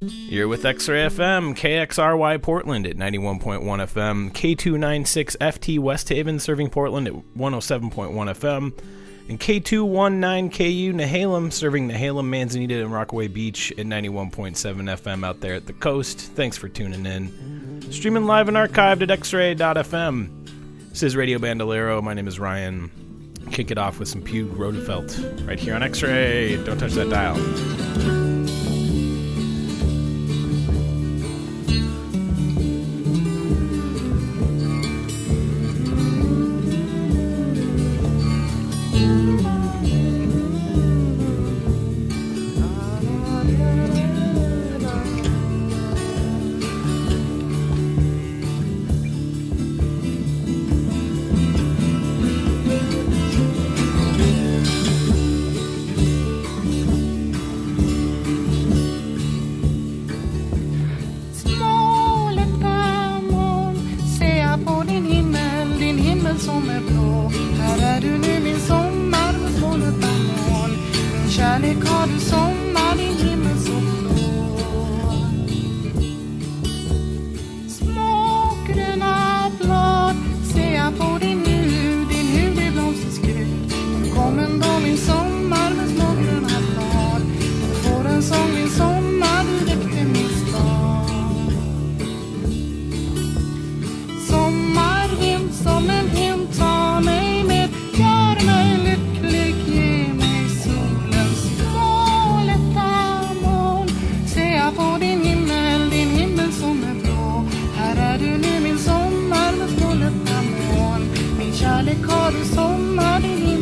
You're with X-Ray FM, KXRY Portland at 91.1 FM, K296FT West Haven serving Portland at 107.1 FM, and K219KU Nehalem serving Nehalem, Manzanita, and Rockaway Beach at 91.7 FM out there at the coast. Thanks for tuning in. Streaming live and archived at xray.fm. This is Radio Bandolero. My name is Ryan. Kick it off with some Pugh Rogefeldt right here on X-Ray. Don't touch that dial. Kärlek har du sommar är din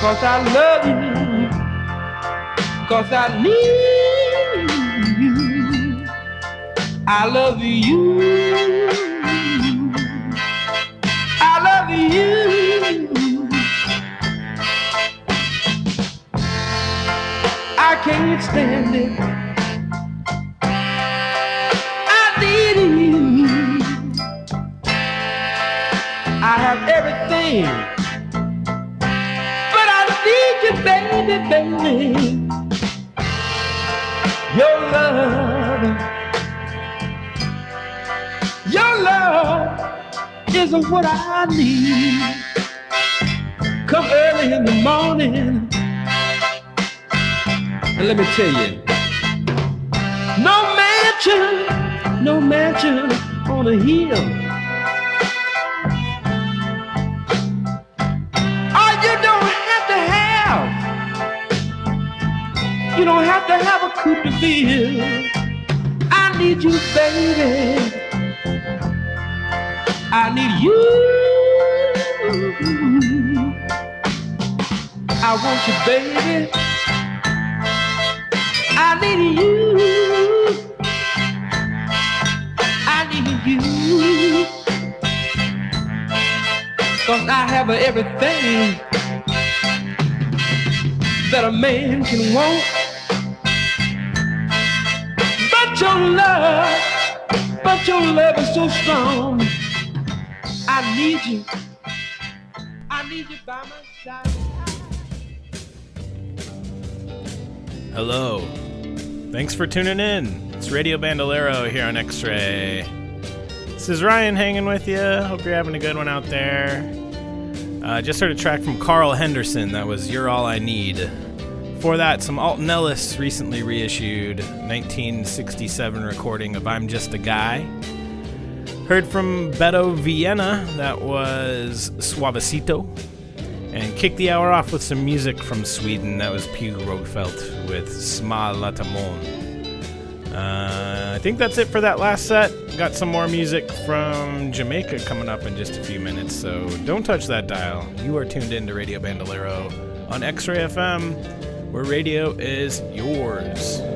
Cause I love you. Cause I need you. I love you. I love you. I can't stand it. gave me your love. Your love is what I need. Come early in the morning. And let me tell you, no mansion, no mansion on a hill have a coup feel. I need you, baby. I need you. I want you, baby. I need you. I need you. Cause I have everything that a man can want your love, but your love is so strong. I need you. I need you by my side. Hello. Thanks for tuning in. It's Radio Bandolero here on X Ray. This is Ryan hanging with you. Hope you're having a good one out there. Uh, just heard a track from Carl Henderson that was You're All I Need. Before that, some Alton Ellis recently reissued 1967 recording of I'm Just a Guy. Heard from Beto Villena, that was Suavecito. And kicked the hour off with some music from Sweden, that was Pugh Rogefeldt with Sma Latamon. Uh, I think that's it for that last set. Got some more music from Jamaica coming up in just a few minutes, so don't touch that dial. You are tuned in to Radio Bandolero on X Ray FM, where radio is yours.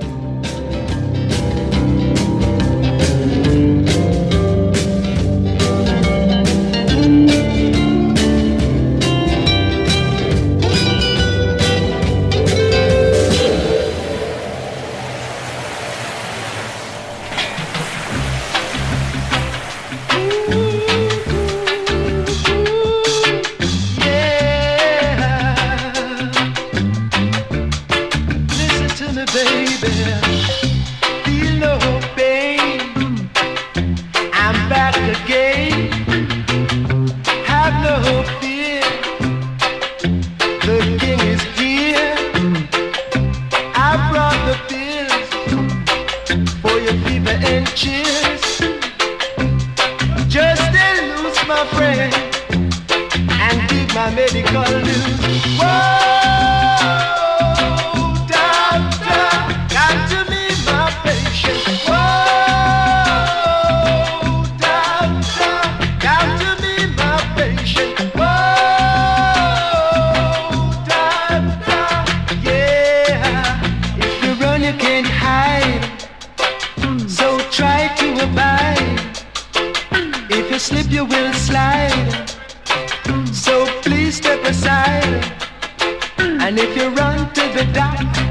You run to the doc,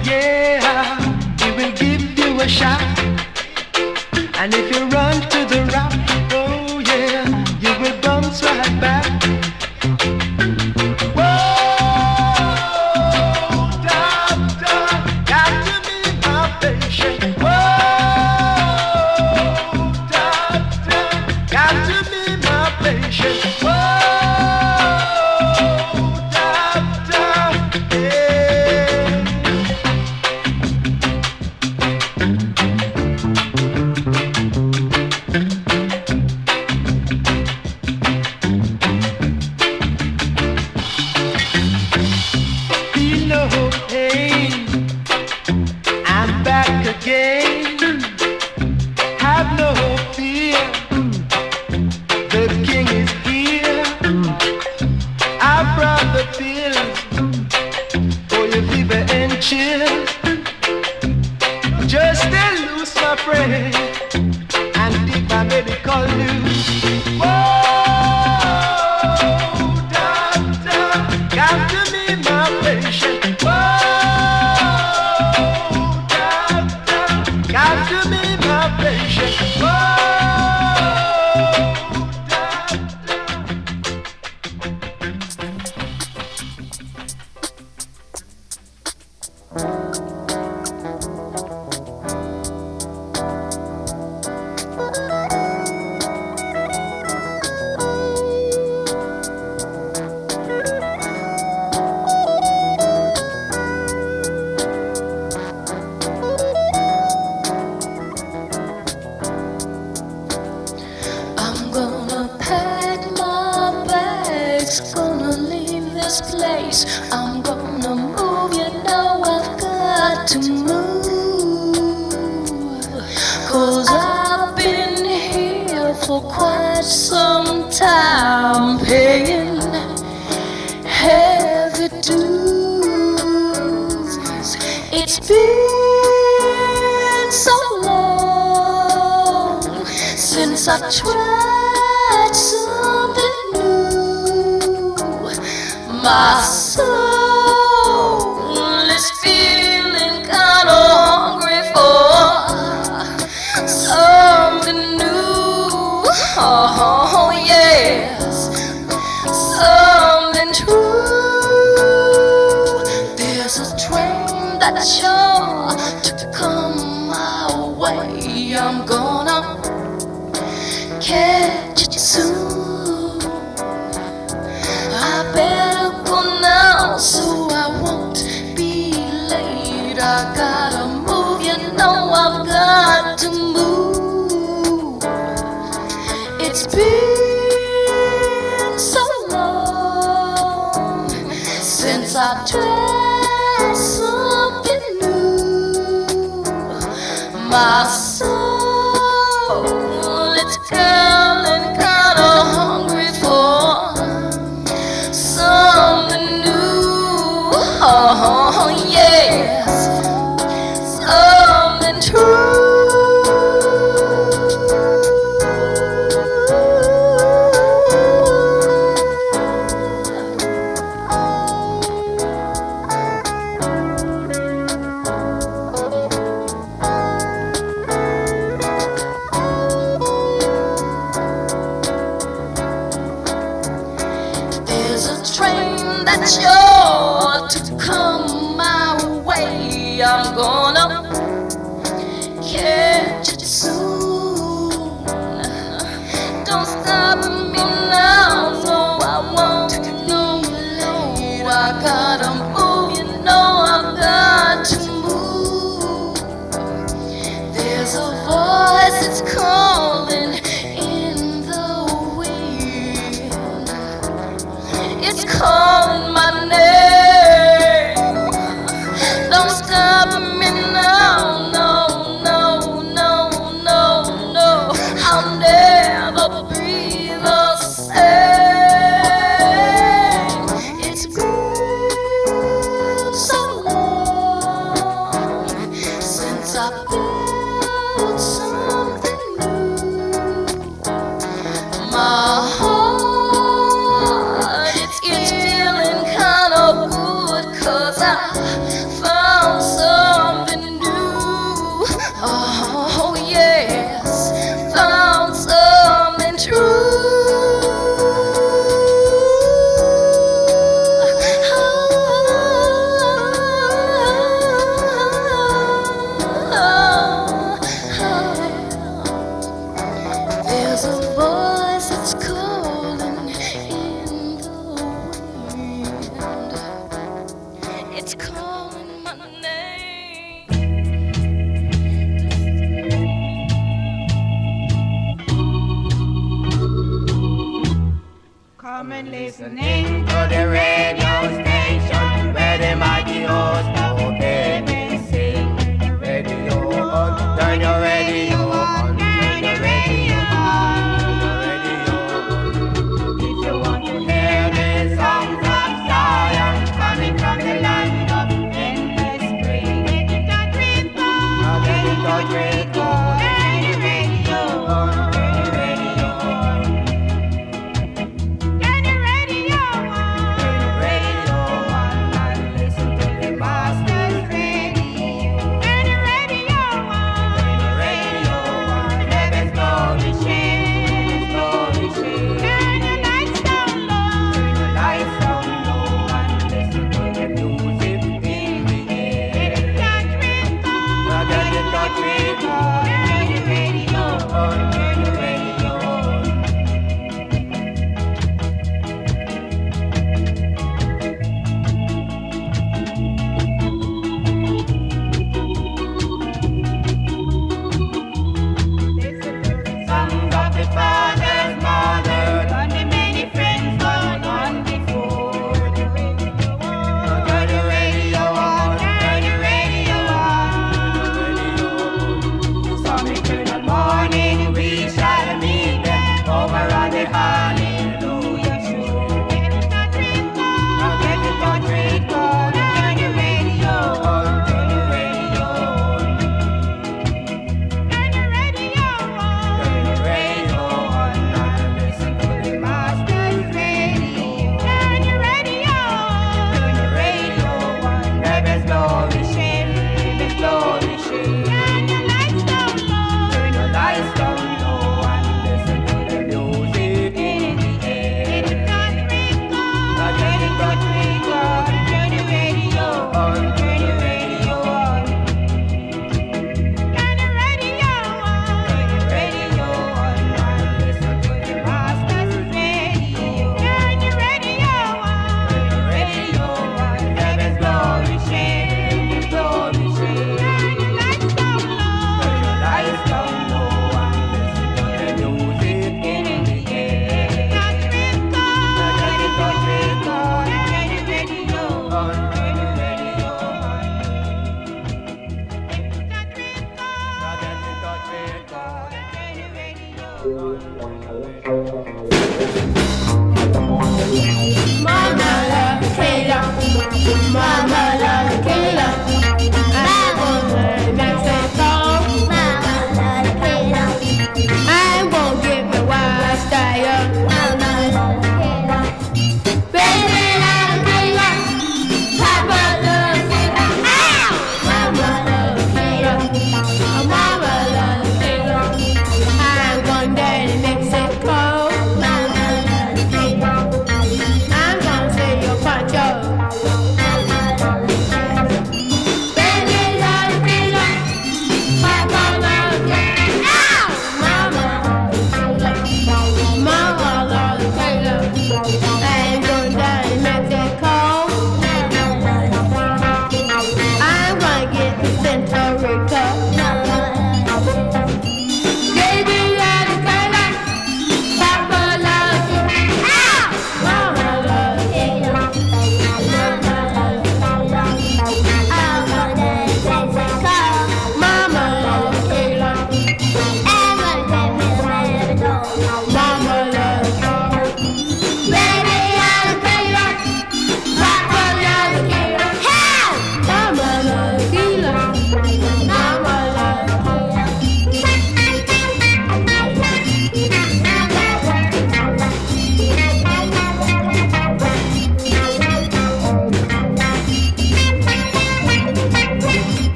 My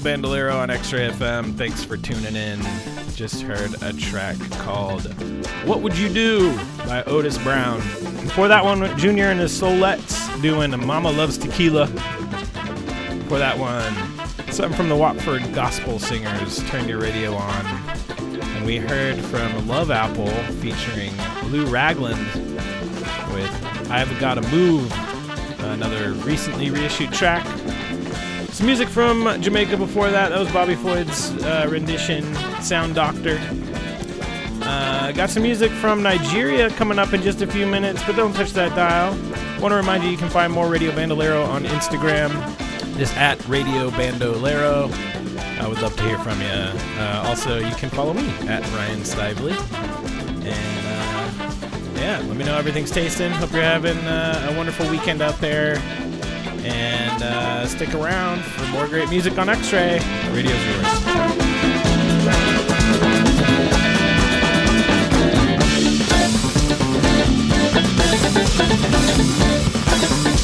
Bandolero on X-Ray FM. Thanks for tuning in. Just heard a track called "What Would You Do" by Otis Brown. Before that one, Junior and his Soullettes doing "Mama Loves Tequila." For that one, something from the Watford Gospel Singers. Turn your radio on, and we heard from Love Apple featuring Lou Ragland with "I've Gotta Move." Another recently reissued track. Some music from Jamaica before that. That was Bobby Floyd's uh, rendition, Sound Doctor. Uh, got some music from Nigeria coming up in just a few minutes, but don't touch that dial. Want to remind you you can find more Radio Bandolero on Instagram, just at Radio Bandolero. I would love to hear from you. Uh, also, you can follow me at Ryan Stively. And uh, yeah, let me know everything's tasting. Hope you're having uh, a wonderful weekend out there. And uh, stick around for more great music on X Ray. Radio's yours. I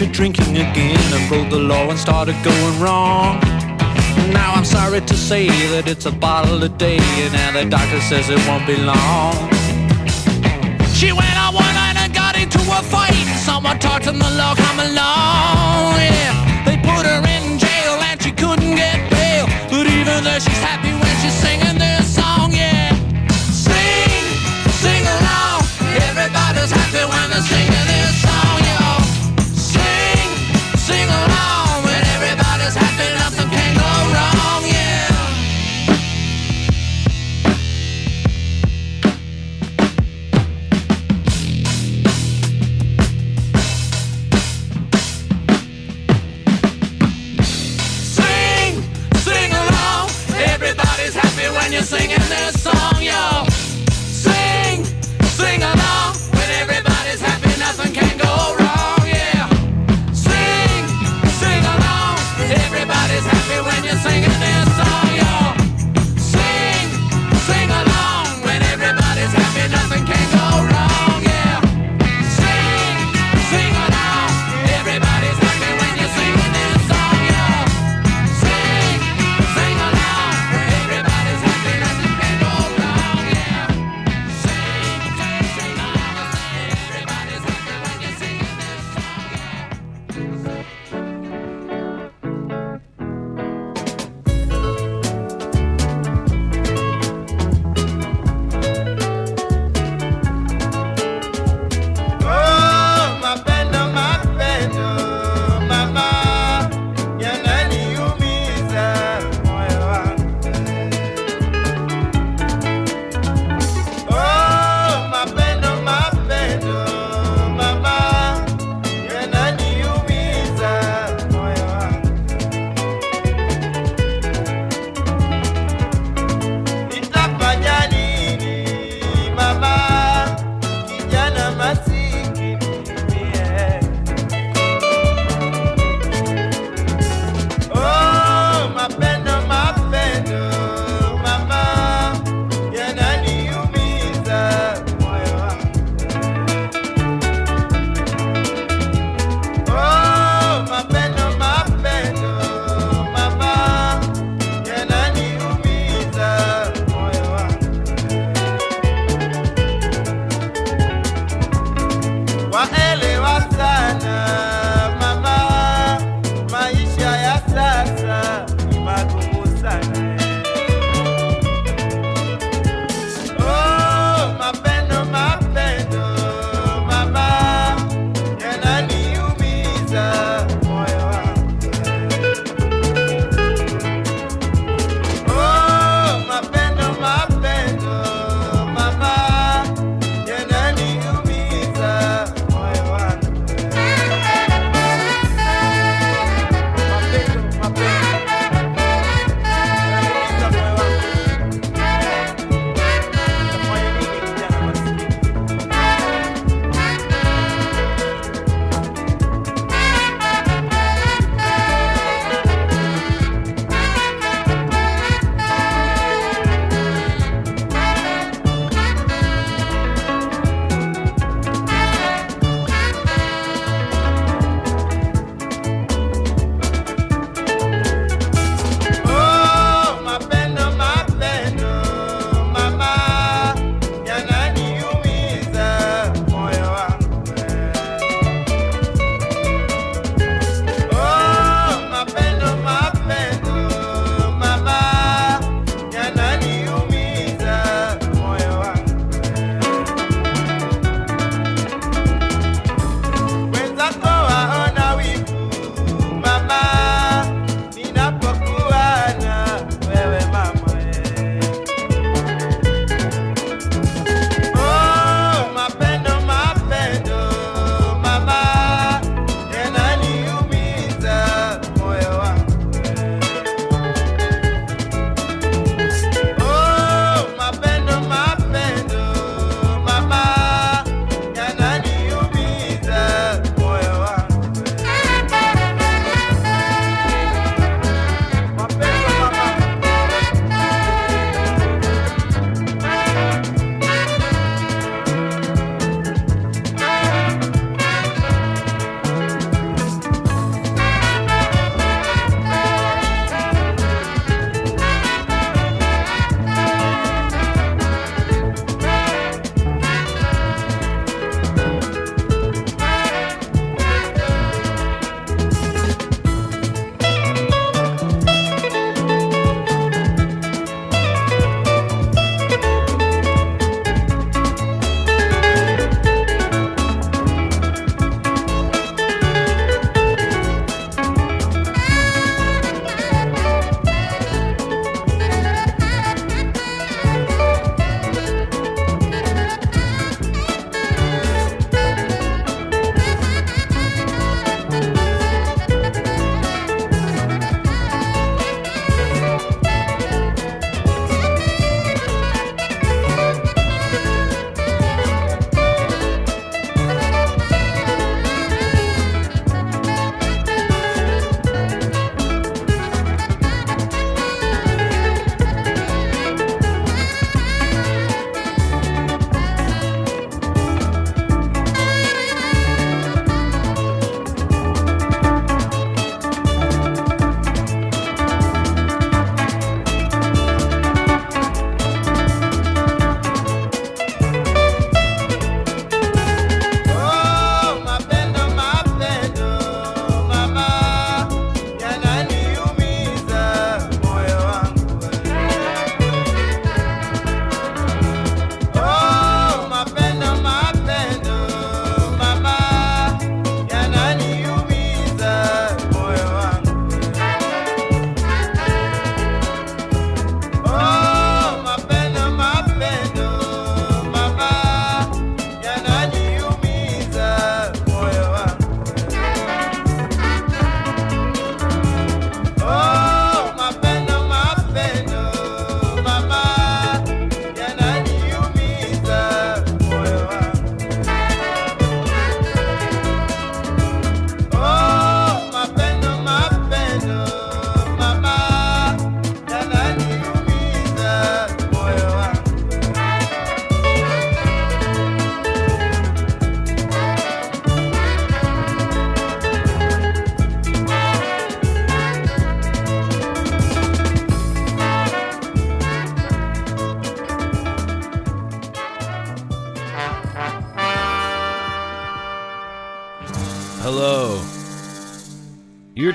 to drinking again and broke the law and started going wrong. Now I'm sorry to say that it's a bottle a day, and now the doctor says it won't be long. She went on one night and got into a fight. Someone talked and the law come along.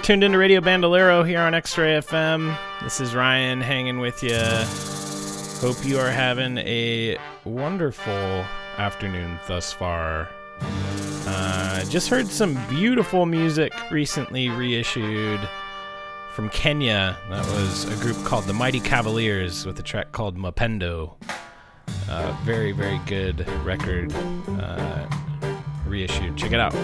Tuned into Radio Bandolero here on X-Ray FM. This is Ryan hanging with you. Hope you are having a wonderful afternoon thus far. Uh, just heard some beautiful music recently reissued from Kenya. That was a group called the Mighty Cavaliers with a track called Mapendo. Uh, very, very good record uh, reissued. Check it out.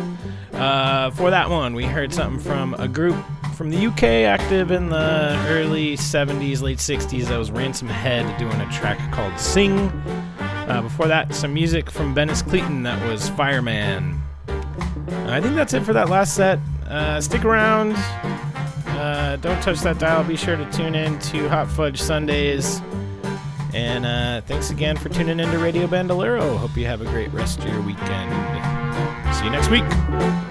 Uh, for that one, we heard something from a group from the UK active in the early 70s, late 60s. That was Ransome Head doing a track called Sing. Uh, before that, some music from Benis Cletin. That was Fireman. I think that's it for that last set. Uh, stick around. Uh, don't touch that dial. Be sure to tune in to Hot Fudge Sundays. And uh, thanks again for tuning in to Radio Bandolero. Hope you have a great rest of your weekend. See you next week.